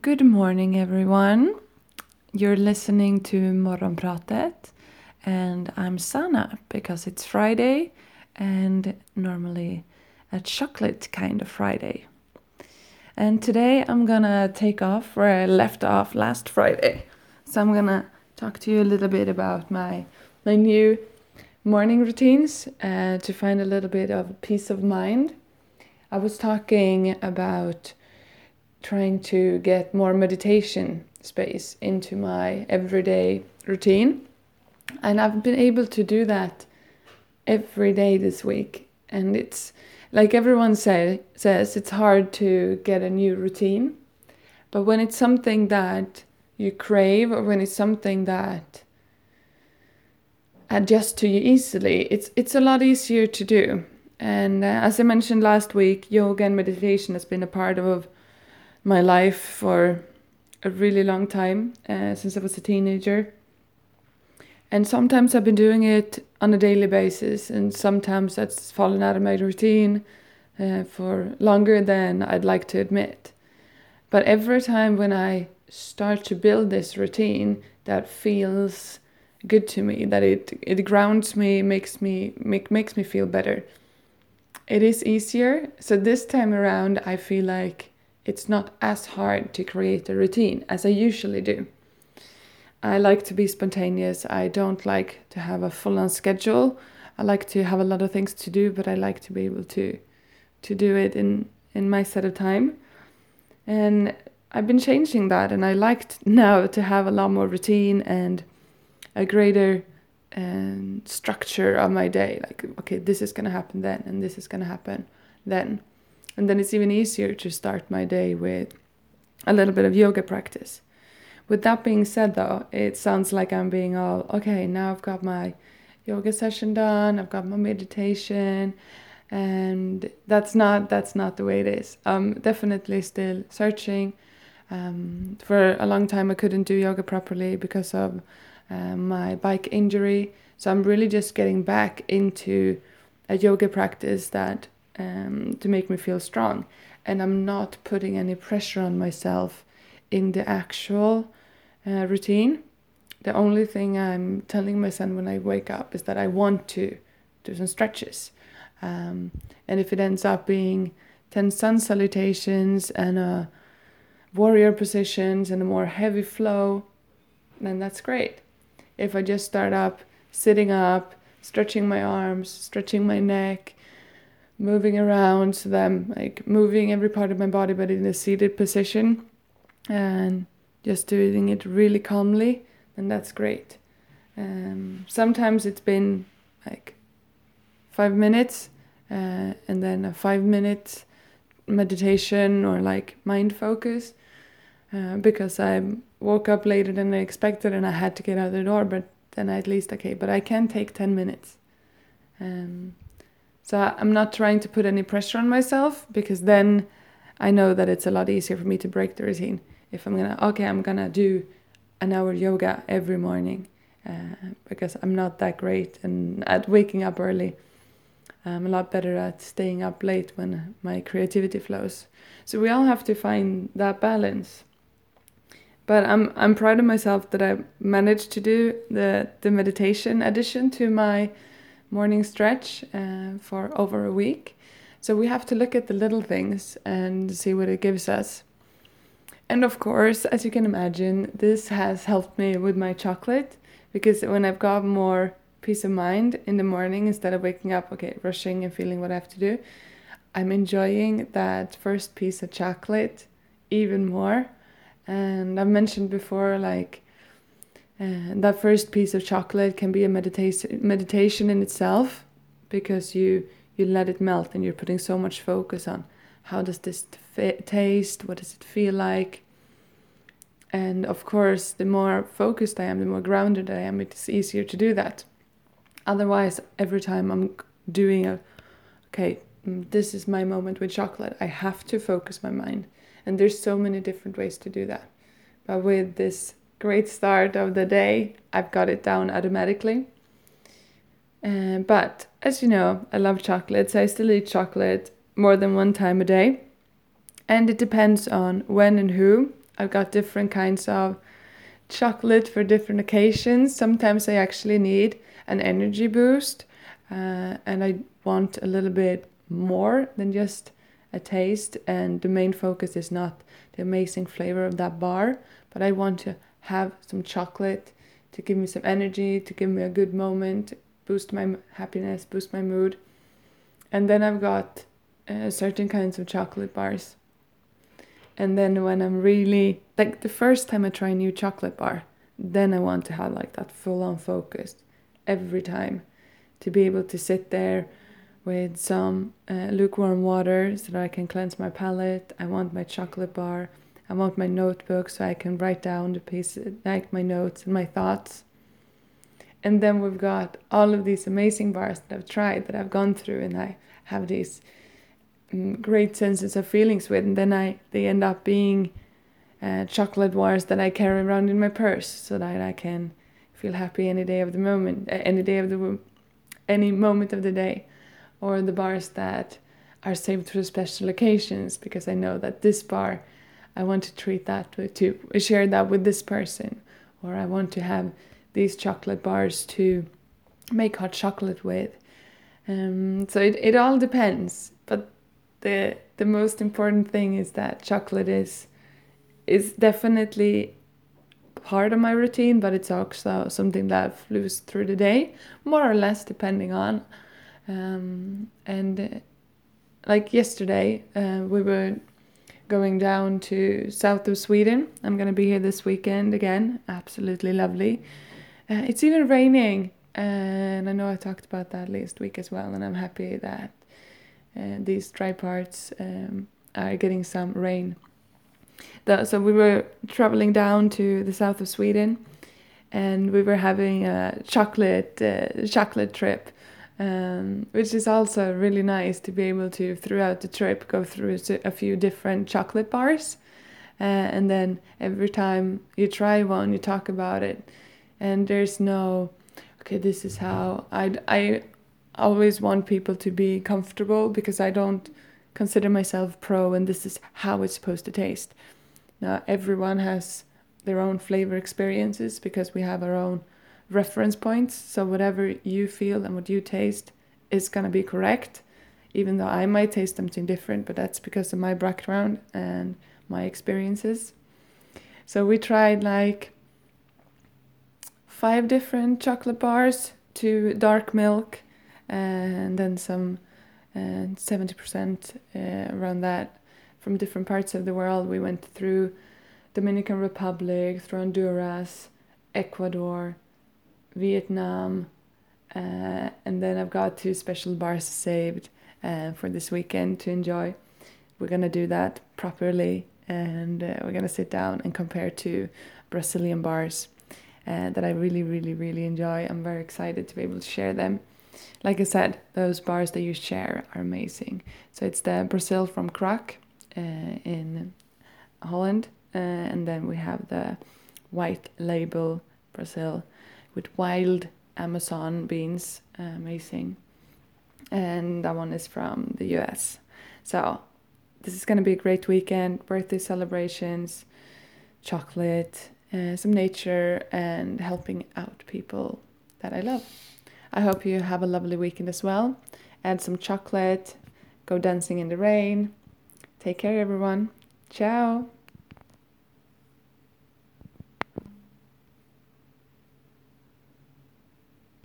Good morning, everyone. You're listening to Morgonpratet, and I'm Sanna because it's Friday and normally a chocolate kind of Friday. And today I'm gonna take off where I left off last Friday. So I'm gonna talk to you a little bit about my my new morning routines uh, to find a little bit of peace of mind. I was talking about trying to get more meditation space into my everyday routine. And I've been able to do that every day this week. And it's like everyone say, says, it's hard to get a new routine. But when it's something that you crave or when it's something that adjusts to you easily, it's, it's a lot easier to do. And uh, as I mentioned last week, yoga and meditation has been a part of my life for a really long time, uh, since I was a teenager. And sometimes I've been doing it on a daily basis, and sometimes that's fallen out of my routine uh, for longer than I'd like to admit. But every time when I start to build this routine that feels good to me, that it, it grounds me, makes me make, makes me feel better. It is easier. So this time around, I feel like it's not as hard to create a routine as I usually do. I like to be spontaneous. I don't like to have a full on schedule. I like to have a lot of things to do, but I like to be able to to do it in in my set of time. And I've been changing that and I liked now to have a lot more routine and a greater um, structure of my day. Like, okay, this is going to happen then, and this is going to happen then. And then it's even easier to start my day with a little bit of yoga practice. With that being said, though, it sounds like I'm being all okay. Now I've got my yoga session done. I've got my meditation, and that's not that's not the way it is. I'm definitely still searching. Um, for a long time, I couldn't do yoga properly because of uh, my bike injury. So I'm really just getting back into a yoga practice that um, to make me feel strong. And I'm not putting any pressure on myself in the actual uh, routine. The only thing I'm telling my son when I wake up is that I want to do some stretches. Um, and if it ends up being 10 sun salutations and a warrior positions and a more heavy flow, then that's great. If I just start up sitting up, stretching my arms, stretching my neck, moving around so I'm like moving every part of my body but in a seated position and just doing it really calmly and that's great. Um, sometimes it's been like five minutes uh, and then a five minute meditation or like mind focus uh, because I woke up later than I expected and I had to get out the door but then I at least okay but I can take 10 minutes. Um, so I'm not trying to put any pressure on myself because then I know that it's a lot easier for me to break the routine. If I'm gonna, okay, I'm gonna do an hour yoga every morning uh, because I'm not that great and at waking up early. I'm a lot better at staying up late when my creativity flows. So we all have to find that balance. But I'm I'm proud of myself that I managed to do the the meditation addition to my morning stretch uh, for over a week. So we have to look at the little things and see what it gives us. And of course, as you can imagine, this has helped me with my chocolate because when I've got more peace of mind in the morning instead of waking up, okay, rushing and feeling what I have to do, I'm enjoying that first piece of chocolate even more. And I've mentioned before, like, and that first piece of chocolate can be a meditation meditation in itself because you you let it melt and you're putting so much focus on how does this taste what does it feel like? And of course the more focused i am the more grounded i am it's easier to do that. Otherwise every time i'm doing a okay mm, this is my moment with chocolate i have to focus my mind. And there's so many different ways to do that. But with this great start of the day. I've got it down automatically. Uh, but as you know, I love chocolate, so I still eat chocolate more than one time a day. And it depends on when and who I've got different kinds of chocolate for different occasions. Sometimes I actually need an energy boost uh, and I want a little bit more than just a taste. And the main focus is not the amazing flavor of that bar, but I want to have some chocolate to give me some energy, to give me a good moment, boost my happiness, boost my mood. And then I've got uh, certain kinds of chocolate bars. And then when I'm really like the first time I try a new chocolate bar, then I want to have like that full on focus every time to be able to sit there with some uh, lukewarm water so that I can cleanse my palate. I want my chocolate bar. I want my notebook so I can write down the pieces, like my notes and my thoughts. And then we've got all of these amazing bars that I've tried, that I've gone through, and I have these um, great senses of feelings with. And then I they end up being uh, chocolate bars that I carry around in my purse so that I can feel happy any day of the moment, any day of the any moment of the day, or the bars that are saved for special occasions because I know that this bar I want to treat that to share that with this person, or I want to have these chocolate bars to make hot chocolate with. Um, so it, it all depends, but the the most important thing is that chocolate is is definitely part of my routine, but it's also something that flows through the day, more or less, depending on. Um, and uh, like yesterday, uh, we were going down to south of Sweden. I'm gonna be here this weekend again. Absolutely lovely. Uh, it's even raining, and I know I talked about that last week as well. And I'm happy that uh, these dry parts um, are getting some rain. The, so we were traveling down to the south of Sweden, and we were having a chocolate uh, chocolate trip um, which is also really nice to be able to throughout the trip go through a few different chocolate bars. Uh, and then every time you try one you talk about it and there's no okay this is how i i always want people to be comfortable because i don't consider myself pro and this is how it's supposed to taste. Now everyone has their own flavor experiences because we have our own reference points. So whatever you feel and what you taste is going to be correct, even though I might taste something different, but that's because of my background and my experiences. So we tried like five different chocolate bars to dark milk and then some uh, 70% uh, around that from different parts of the world. We went through Dominican Republic, through Honduras, Ecuador, Vietnam, uh, and then I've got two special bars saved uh, for this weekend to enjoy. We're gonna do that properly, and uh, we're gonna sit down and compare two Brazilian bars uh, that I really, really, really enjoy. I'm very excited to be able to share them. Like I said, those bars that you share are amazing. So it's the Brazil from Krak uh, in Holland, uh, and then we have the white label Brazil with wild Amazon beans, amazing. And that one is from the US. So this is going to be a great weekend, birthday celebrations, chocolate, uh, some nature, and helping out people that I love. I hope you have a lovely weekend as well. Add some chocolate, go dancing in the rain. Take care, everyone. Ciao.